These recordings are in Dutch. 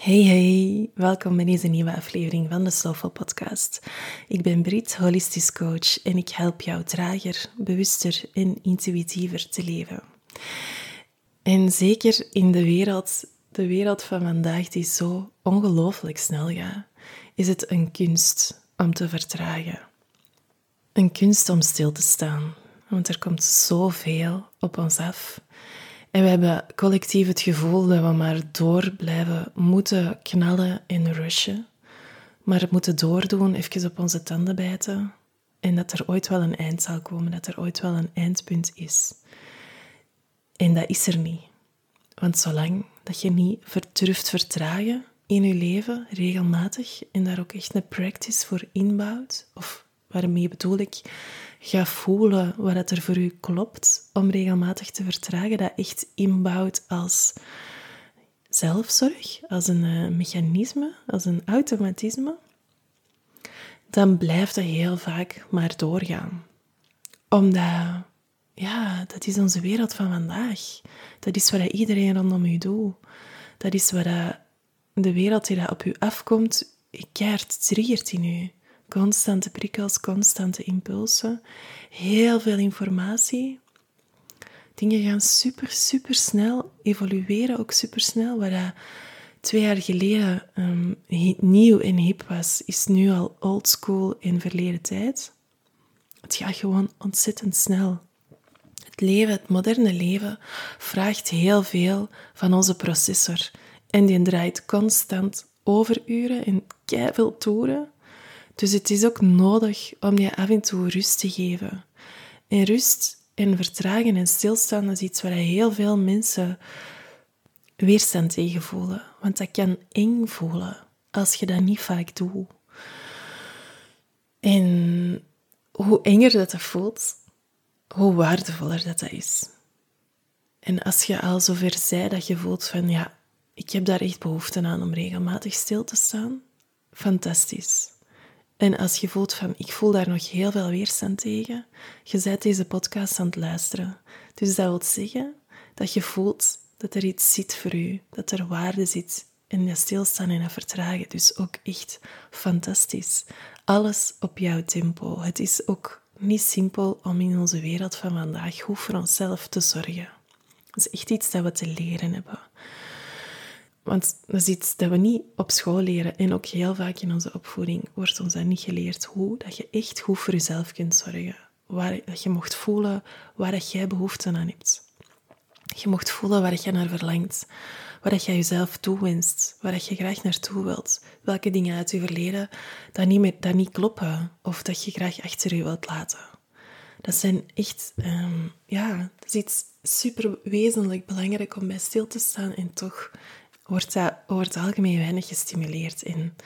Hey hey, welkom bij deze nieuwe aflevering van de Soulful Podcast. Ik ben Brit, holistisch coach en ik help jou trager, bewuster en intuïtiever te leven. En zeker in de wereld, de wereld van vandaag die zo ongelooflijk snel gaat, is het een kunst om te vertragen. Een kunst om stil te staan, want er komt zoveel op ons af. En we hebben collectief het gevoel dat we maar door blijven moeten knallen en rushen. Maar het moeten doordoen, even op onze tanden bijten. En dat er ooit wel een eind zal komen, dat er ooit wel een eindpunt is. En dat is er niet. Want zolang dat je niet durft vertragen in je leven, regelmatig, en daar ook echt een practice voor inbouwt, of waarmee bedoel ik, ga voelen wat er voor u klopt om regelmatig te vertragen, dat echt inbouwt als zelfzorg, als een uh, mechanisme, als een automatisme, dan blijft dat heel vaak maar doorgaan. Omdat, ja, dat is onze wereld van vandaag. Dat is wat iedereen rondom u doet. Dat is wat de wereld die op u afkomt, keert triggert in u constante prikkels, constante impulsen, heel veel informatie. Dingen gaan super, super snel, evolueren ook super snel. Wat twee jaar geleden um, nieuw en hip was, is nu al old school in verleden tijd. Het gaat gewoon ontzettend snel. Het leven, het moderne leven, vraagt heel veel van onze processor. En die draait constant overuren en veel toeren. Dus het is ook nodig om je af en toe rust te geven. En rust en vertragen en stilstaan is iets waar heel veel mensen weerstand tegen voelen. Want dat kan eng voelen als je dat niet vaak doet. En hoe enger dat, dat voelt, hoe waardevoller dat, dat is. En als je al zover zei dat je voelt van ja, ik heb daar echt behoefte aan om regelmatig stil te staan, fantastisch. En als je voelt van, ik voel daar nog heel veel weerstand tegen, je bent deze podcast aan het luisteren. Dus dat wil zeggen dat je voelt dat er iets zit voor u, dat er waarde zit in dat stilstaan en dat vertragen. Dus ook echt fantastisch. Alles op jouw tempo. Het is ook niet simpel om in onze wereld van vandaag goed voor onszelf te zorgen. Dat is echt iets dat we te leren hebben. Want dat is iets dat we niet op school leren. En ook heel vaak in onze opvoeding wordt ons dat niet geleerd. Hoe dat je echt goed voor jezelf kunt zorgen. Waar, dat je mocht voelen waar dat jij behoefte aan hebt. Je mocht voelen waar je naar verlangt. Waar dat je jezelf toewenst. Waar dat je graag naartoe wilt. Welke dingen uit je verleden dat niet, dat niet kloppen. Of dat je graag achter je wilt laten. Dat zijn echt... Ehm, ja, dat is iets super wezenlijk belangrijk om bij stil te staan en toch wordt dat over algemeen weinig gestimuleerd. En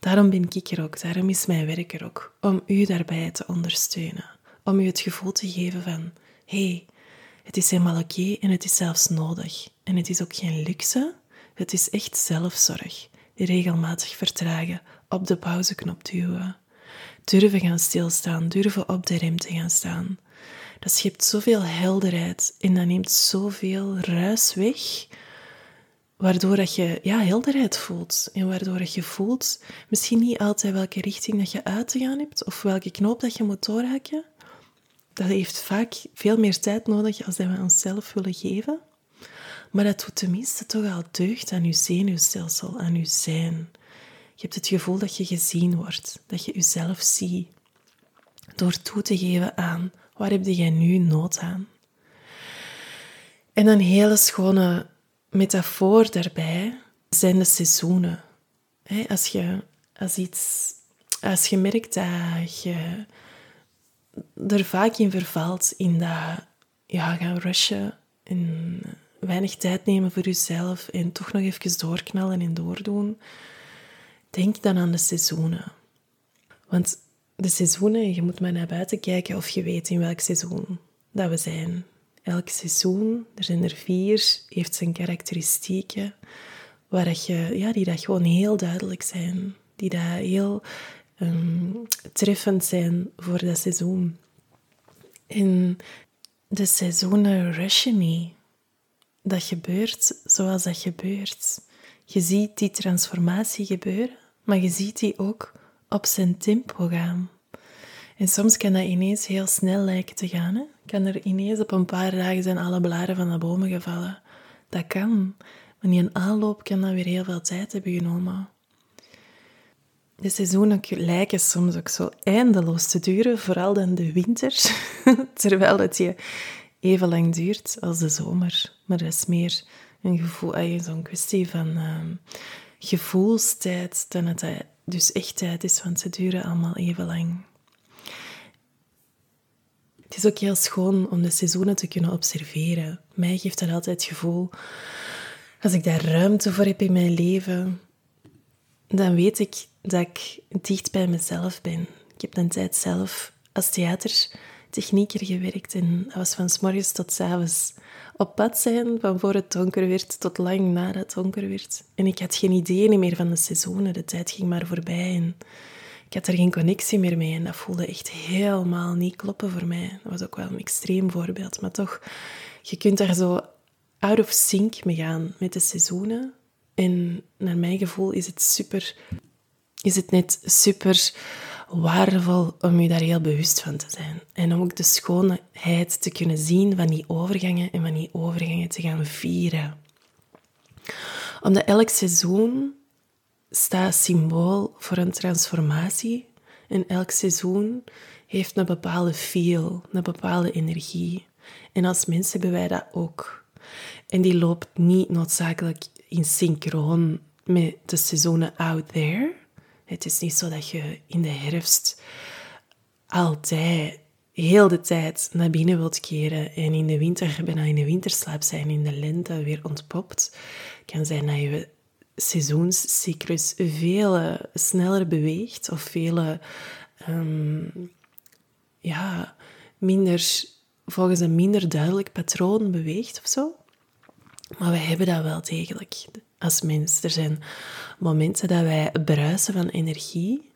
daarom ben ik er ook, daarom is mijn werk er ook, om u daarbij te ondersteunen. Om u het gevoel te geven van, hé, hey, het is helemaal oké en het is zelfs nodig. En het is ook geen luxe, het is echt zelfzorg. Regelmatig vertragen, op de pauzeknop duwen. Durven gaan stilstaan, durven op de rem te gaan staan. Dat schept zoveel helderheid en dat neemt zoveel ruis weg waardoor dat je ja, helderheid voelt. En waardoor dat je voelt misschien niet altijd welke richting dat je uit te gaan hebt of welke knoop dat je moet doorhakken. Dat heeft vaak veel meer tijd nodig als dat we onszelf willen geven. Maar dat doet tenminste toch al deugd aan je zenuwstelsel, aan je zijn. Je hebt het gevoel dat je gezien wordt, dat je jezelf ziet. Door toe te geven aan waar heb jij nu nood aan. En een hele schone metafoor daarbij zijn de seizoenen. Als je, als iets, als je merkt dat je er vaak in vervalt, in dat ja, gaan rushen en weinig tijd nemen voor jezelf en toch nog even doorknallen en doordoen, denk dan aan de seizoenen. Want de seizoenen, je moet maar naar buiten kijken of je weet in welk seizoen dat we zijn. Elk seizoen, er zijn er vier, heeft zijn karakteristieken waar je, ja, die dat gewoon heel duidelijk zijn. Die dat heel um, treffend zijn voor dat seizoen. En de seizoenen rushen. Dat gebeurt zoals dat gebeurt. Je ziet die transformatie gebeuren, maar je ziet die ook op zijn tempo gaan. En soms kan dat ineens heel snel lijken te gaan. Hè? Kan er ineens op een paar dagen zijn alle blaren van de bomen gevallen. Dat kan. Maar in een aanloop kan dat weer heel veel tijd hebben genomen. De seizoenen lijken soms ook zo eindeloos te duren, vooral dan de winter, terwijl het je even lang duurt als de zomer. Maar dat is meer een gevoel, zo'n kwestie van uh, gevoelstijd, dan het dus echt tijd is, want ze duren allemaal even lang. Het is ook heel schoon om de seizoenen te kunnen observeren. Mij geeft dat altijd het gevoel, als ik daar ruimte voor heb in mijn leven, dan weet ik dat ik dicht bij mezelf ben. Ik heb een tijd zelf als theatertechnieker gewerkt en dat was van s morgens tot s avonds op pad zijn, van voor het donker werd tot lang nadat het donker werd. En ik had geen idee meer van de seizoenen, de tijd ging maar voorbij en ik had er geen connectie meer mee en dat voelde echt helemaal niet kloppen voor mij. Dat was ook wel een extreem voorbeeld, maar toch, je kunt daar zo out of sync mee gaan met de seizoenen. En naar mijn gevoel is het super, is het net super waardevol om je daar heel bewust van te zijn. En om ook de schoonheid te kunnen zien van die overgangen en van die overgangen te gaan vieren. Omdat elk seizoen staat symbool voor een transformatie. En elk seizoen heeft een bepaalde feel, een bepaalde energie. En als mensen hebben wij dat ook. En die loopt niet noodzakelijk in synchroon met de seizoenen out there. Het is niet zo dat je in de herfst altijd, heel de tijd naar binnen wilt keren en in de winter bijna in de winterslaap zijn, in de lente weer ontpopt. Het kan zijn dat je seizoenscyclus veel sneller beweegt of veel um, ja, minder, volgens een minder duidelijk patroon beweegt of zo. Maar wij hebben dat wel degelijk als mens. Er zijn momenten dat wij bruisen van energie.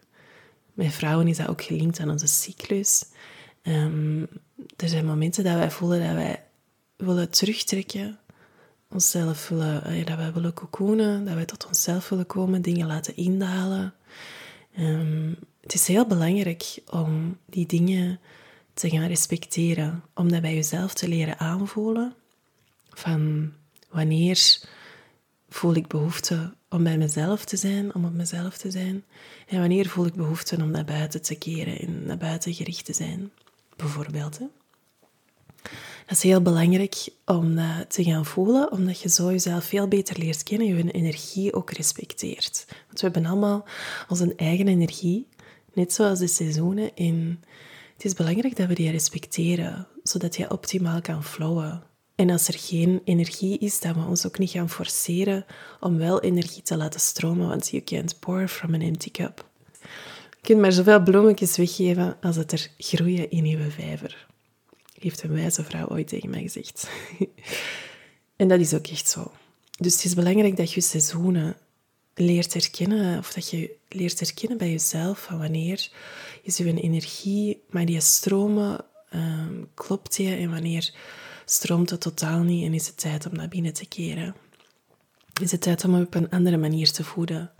Bij vrouwen is dat ook gelinkt aan onze cyclus. Um, er zijn momenten dat wij voelen dat wij willen terugtrekken, onszelf willen, eh, dat wij willen cocoonen, dat wij tot onszelf willen komen, dingen laten indalen. Um, het is heel belangrijk om die dingen te gaan respecteren, om dat bij jezelf te leren aanvoelen. Van Wanneer voel ik behoefte om bij mezelf te zijn, om op mezelf te zijn? En wanneer voel ik behoefte om naar buiten te keren en naar buiten gericht te zijn? Bijvoorbeeld. Hè? Dat is heel belangrijk om dat te gaan voelen, omdat je zo jezelf veel beter leert kennen, je energie ook respecteert. Want we hebben allemaal onze eigen energie, net zoals de seizoenen. En het is belangrijk dat we die respecteren, zodat je optimaal kan flowen. En als er geen energie is, dat we ons ook niet gaan forceren om wel energie te laten stromen, want you can't pour from an empty cup. Je kunt maar zoveel bloemetjes weggeven als het er groeien in je vijver. Heeft een wijze vrouw ooit tegen mij gezegd. en dat is ook echt zo. Dus het is belangrijk dat je seizoenen leert herkennen, of dat je leert herkennen bij jezelf, van wanneer is je energie, maar die stromen, um, klopt je, en wanneer stroomt het totaal niet en is het tijd om naar binnen te keren. Is het tijd om op een andere manier te voeden.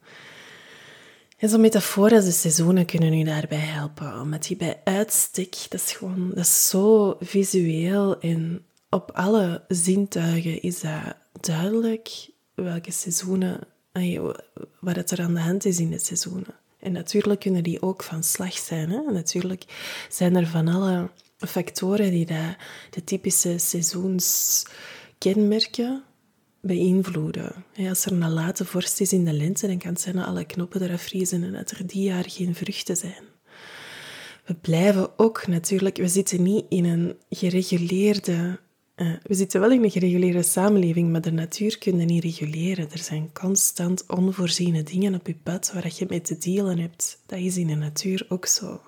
En zo'n metafoor als de seizoenen kunnen u daarbij helpen. Omdat die bij uitstek, dat is gewoon dat is zo visueel en op alle zintuigen is dat duidelijk welke seizoenen, wat het er aan de hand is in de seizoenen. En natuurlijk kunnen die ook van slag zijn. Hè? Natuurlijk zijn er van alle factoren die de typische seizoenskenmerken beïnvloeden. Als er een late vorst is in de lente, dan kan het zijn dat alle knoppen eraf vriezen en dat er die jaar geen vruchten zijn. We blijven ook natuurlijk, we zitten niet in een gereguleerde, uh, we zitten wel in een gereguleerde samenleving, maar de natuur kun je niet reguleren. Er zijn constant onvoorziene dingen op je pad waar je mee te dealen hebt. Dat is in de natuur ook zo.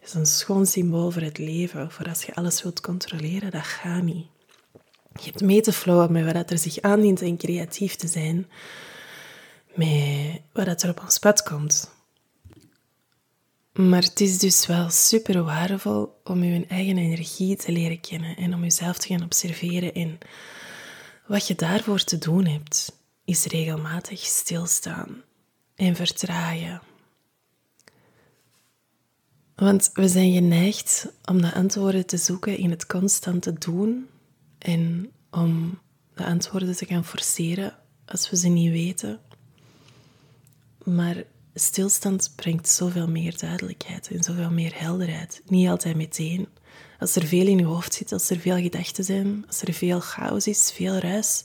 Het is een schoon symbool voor het leven. Voor als je alles wilt controleren, dat gaat niet. Je hebt mee te flowen met wat er zich aandient en creatief te zijn. Met wat er op ons pad komt. Maar het is dus wel super waardevol om je eigen energie te leren kennen en om jezelf te gaan observeren en wat je daarvoor te doen hebt is regelmatig stilstaan en vertragen. Want we zijn geneigd om de antwoorden te zoeken in het constante doen en om de antwoorden te gaan forceren als we ze niet weten. Maar stilstand brengt zoveel meer duidelijkheid en zoveel meer helderheid. Niet altijd meteen. Als er veel in je hoofd zit, als er veel gedachten zijn, als er veel chaos is, veel ruis,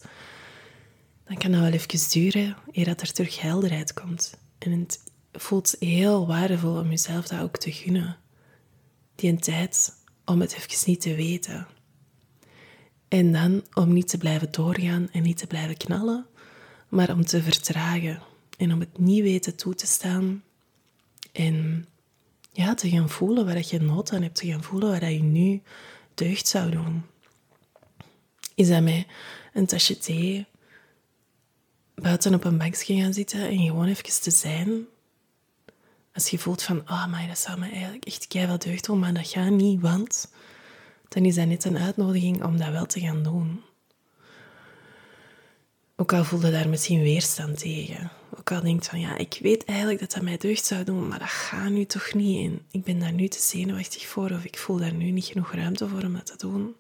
dan kan dat wel even duren eer dat er terug helderheid komt. En het voelt heel waardevol om jezelf dat ook te gunnen. Die tijd om het even niet te weten. En dan om niet te blijven doorgaan en niet te blijven knallen, maar om te vertragen en om het niet weten toe te staan. En ja, te gaan voelen waar je nood aan hebt, te gaan voelen waar je nu deugd zou doen. Is dat mij een tasje thee buiten op een bankje gaan zitten en gewoon even te zijn? Als je voelt van, ah, oh, maar dat zou me eigenlijk echt keihard deugd doen, maar dat gaat niet, want dan is dat net een uitnodiging om dat wel te gaan doen. Ook al voelde daar misschien weerstand tegen. Ook al denkt van ja, ik weet eigenlijk dat dat mij deugd zou doen, maar dat gaat nu toch niet in. Ik ben daar nu te zenuwachtig voor of ik voel daar nu niet genoeg ruimte voor om dat te doen.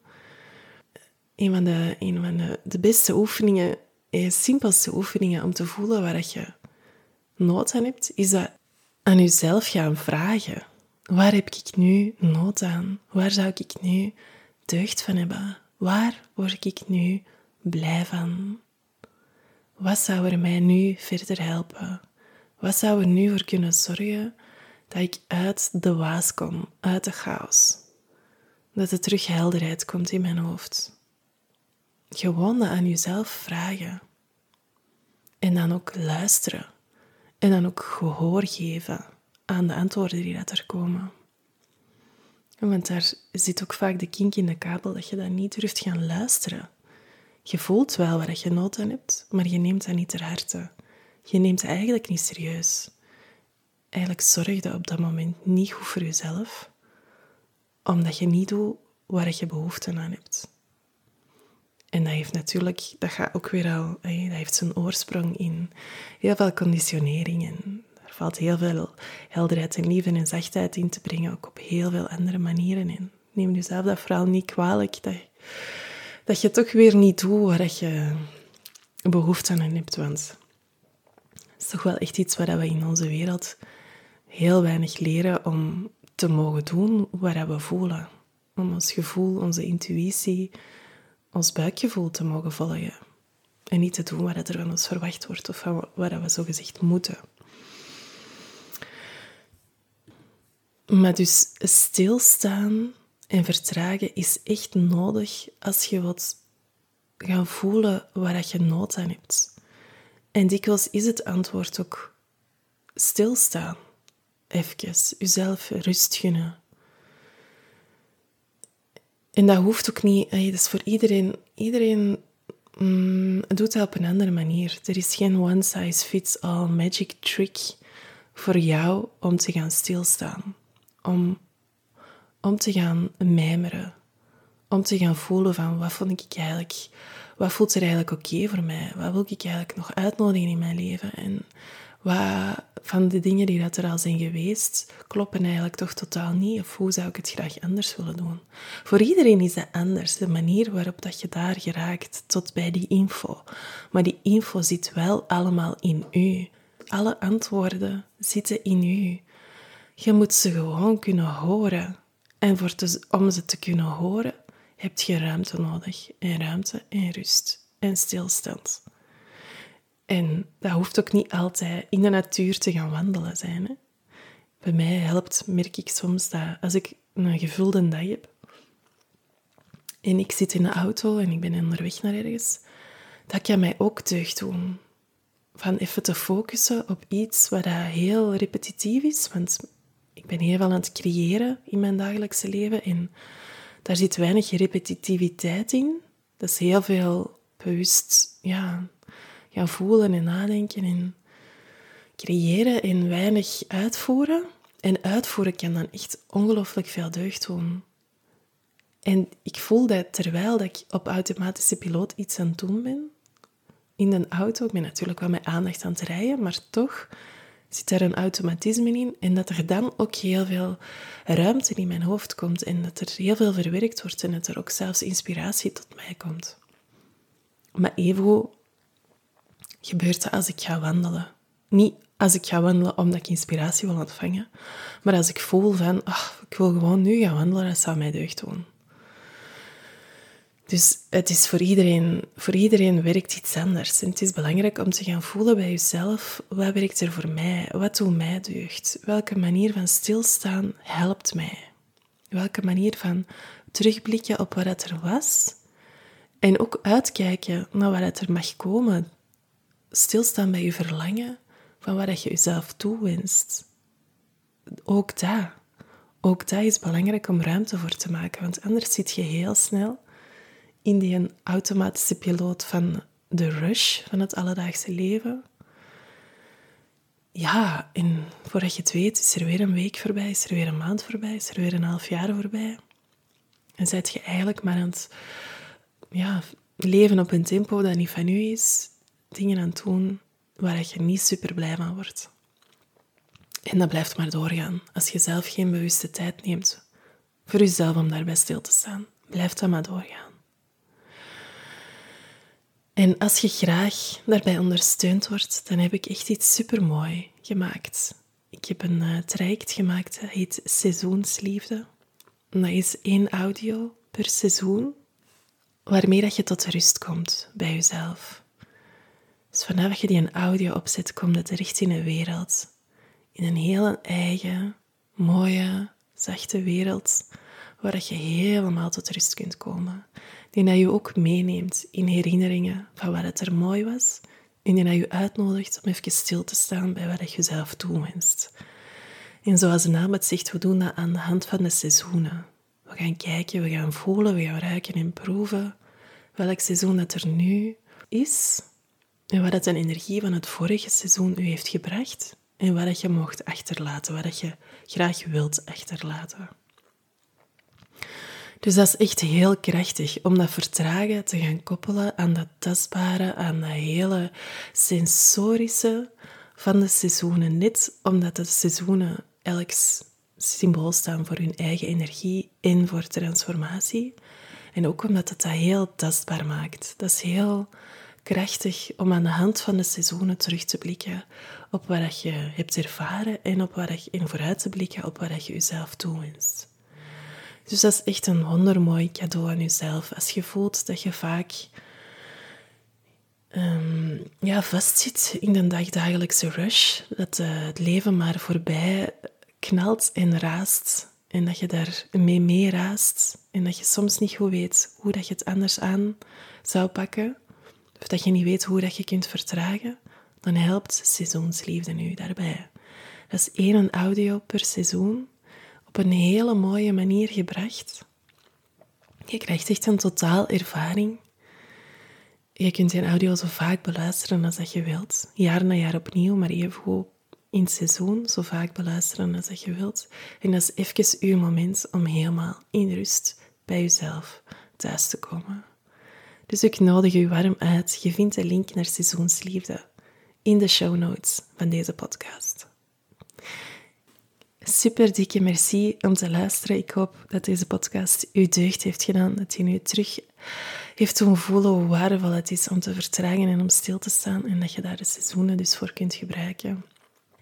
Een van de, de, beste oefeningen, de simpelste oefeningen om te voelen waar je nood aan hebt, is dat aan jezelf gaan vragen. Waar heb ik nu nood aan? Waar zou ik nu deugd van hebben? Waar word ik nu blij van? Wat zou er mij nu verder helpen? Wat zou er nu voor kunnen zorgen dat ik uit de waas kom, uit de chaos? Dat er terug helderheid komt in mijn hoofd. Gewoon aan jezelf vragen. En dan ook luisteren. En dan ook gehoor geven aan de antwoorden die dat er komen. Want daar zit ook vaak de kink in de kabel dat je dat niet durft gaan luisteren. Je voelt wel waar je nood aan hebt, maar je neemt dat niet ter harte. Je neemt het eigenlijk niet serieus. Eigenlijk zorg je op dat moment niet goed voor jezelf, omdat je niet doet waar je behoefte aan hebt. En dat heeft natuurlijk, dat gaat ook weer al, dat heeft zijn oorsprong in heel veel conditioneringen. Valt heel veel helderheid en liefde en zachtheid in te brengen, ook op heel veel andere manieren in. Neem jezelf dat vooral niet kwalijk, dat dat je toch weer niet doet waar je behoefte aan hebt. Want het is toch wel echt iets waar we in onze wereld heel weinig leren om te mogen doen waar we voelen. Om ons gevoel, onze intuïtie, ons buikgevoel te mogen volgen. En niet te doen wat er van ons verwacht wordt of waar we zogezegd moeten. Maar dus stilstaan en vertragen is echt nodig als je wat gaan voelen waar je nood aan hebt. En dikwijls is het antwoord ook stilstaan. Even, jezelf rust gunnen. En dat hoeft ook niet, dat is voor iedereen, iedereen mm, doet dat op een andere manier. Er is geen one size fits all magic trick voor jou om te gaan stilstaan. Om om te gaan mijmeren. Om te gaan voelen van wat vond ik eigenlijk, wat voelt er eigenlijk oké voor mij? Wat wil ik eigenlijk nog uitnodigen in mijn leven? En wat van de dingen die dat er al zijn geweest, kloppen eigenlijk toch totaal niet? Of hoe zou ik het graag anders willen doen? Voor iedereen is dat anders, de manier waarop dat je daar geraakt tot bij die info. Maar die info zit wel allemaal in u. Alle antwoorden zitten in u. Je moet ze gewoon kunnen horen. En voor om ze te kunnen horen, heb je ruimte nodig. En ruimte en rust en stilstand. En dat hoeft ook niet altijd in de natuur te gaan wandelen zijn. Hè? Bij mij helpt, merk ik soms dat als ik een gevulde dag heb en ik zit in de auto en ik ben onderweg naar ergens, dat kan mij ook deugd doen. Van even te focussen op iets wat heel repetitief is, want ik ben heel veel aan het creëren in mijn dagelijkse leven en daar zit weinig repetitiviteit in. Dat is heel veel bewust ja, gaan voelen en nadenken en creëren en weinig uitvoeren. En uitvoeren kan dan echt ongelooflijk veel deugd doen. En ik voel dat terwijl ik op automatische piloot iets aan het doen ben, in de auto. Ik ben natuurlijk wel met aandacht aan het rijden, maar toch zit er een automatisme in. En dat er dan ook heel veel ruimte in mijn hoofd komt. En dat er heel veel verwerkt wordt. En dat er ook zelfs inspiratie tot mij komt. Maar even gebeurt dat als ik ga wandelen. Niet als ik ga wandelen omdat ik inspiratie wil ontvangen. Maar als ik voel van, oh, ik wil gewoon nu gaan wandelen, dat zou mij deugd doen. Dus het is voor iedereen, voor iedereen werkt iets anders. En het is belangrijk om te gaan voelen bij jezelf, wat werkt er voor mij? Wat doet mij deugd? Welke manier van stilstaan helpt mij? Welke manier van terugblikken op wat er was? En ook uitkijken naar wat er mag komen. Stilstaan bij je verlangen van wat je jezelf toewenst. Ook dat. Ook dat is belangrijk om ruimte voor te maken, want anders zit je heel snel in die automatische piloot van de rush van het alledaagse leven. Ja, en voordat je het weet, is er weer een week voorbij, is er weer een maand voorbij, is er weer een half jaar voorbij. En zit je eigenlijk maar aan het ja, leven op een tempo dat niet van u is, dingen aan het doen waar je niet super blij van wordt. En dat blijft maar doorgaan. Als je zelf geen bewuste tijd neemt voor jezelf om daarbij stil te staan, blijft dat maar doorgaan. En als je graag daarbij ondersteund wordt, dan heb ik echt iets supermooi gemaakt. Ik heb een uh, traject gemaakt dat heet Seizoensliefde. dat is één audio per seizoen, waarmee dat je tot rust komt bij jezelf. Dus vanaf je die een audio opzet, komt het terecht in een wereld. In een hele eigen, mooie, zachte wereld, waar je helemaal tot rust kunt komen die dat je ook meeneemt in herinneringen van wat het er mooi was en die dat je uitnodigt om even stil te staan bij wat je zelf toewenst. En zoals de naam het zegt, we doen dat aan de hand van de seizoenen. We gaan kijken, we gaan voelen, we gaan ruiken en proeven welk seizoen dat er nu is en wat het de energie van het vorige seizoen u heeft gebracht en wat je mocht achterlaten, wat je graag wilt achterlaten. Dus dat is echt heel krachtig om dat vertragen te gaan koppelen aan dat tastbare, aan dat hele sensorische van de seizoenen. Net omdat de seizoenen elk symbool staan voor hun eigen energie en voor transformatie. En ook omdat het dat heel tastbaar maakt. Dat is heel krachtig om aan de hand van de seizoenen terug te blikken op wat je hebt ervaren en, op wat je, en vooruit te blikken op wat je jezelf toewenst. Dus dat is echt een wondermooi cadeau aan jezelf. Als je voelt dat je vaak um, ja, vastzit in de dagdagelijkse rush, dat uh, het leven maar voorbij knalt en raast. En dat je daar mee mee raast. En dat je soms niet goed weet hoe dat je het anders aan zou pakken. Of dat je niet weet hoe dat je kunt vertragen. Dan helpt seizoensliefde nu daarbij. Dat is één audio per seizoen op een hele mooie manier gebracht. Je krijgt echt een totaal ervaring. Je kunt je audio zo vaak beluisteren als je wilt. Jaar na jaar opnieuw, maar even in het seizoen zo vaak beluisteren als je wilt. En dat is even uw moment om helemaal in rust bij jezelf thuis te komen. Dus ik nodig u warm uit. Je vindt de link naar Seizoensliefde in de show notes van deze podcast. Super dikke merci om te luisteren. Ik hoop dat deze podcast u deugd heeft gedaan, dat hij u terug heeft doen voelen hoe waardevol het is om te vertragen en om stil te staan en dat je daar de seizoenen dus voor kunt gebruiken.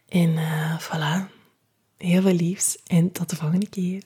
En uh, voilà, heel veel liefs en tot de volgende keer.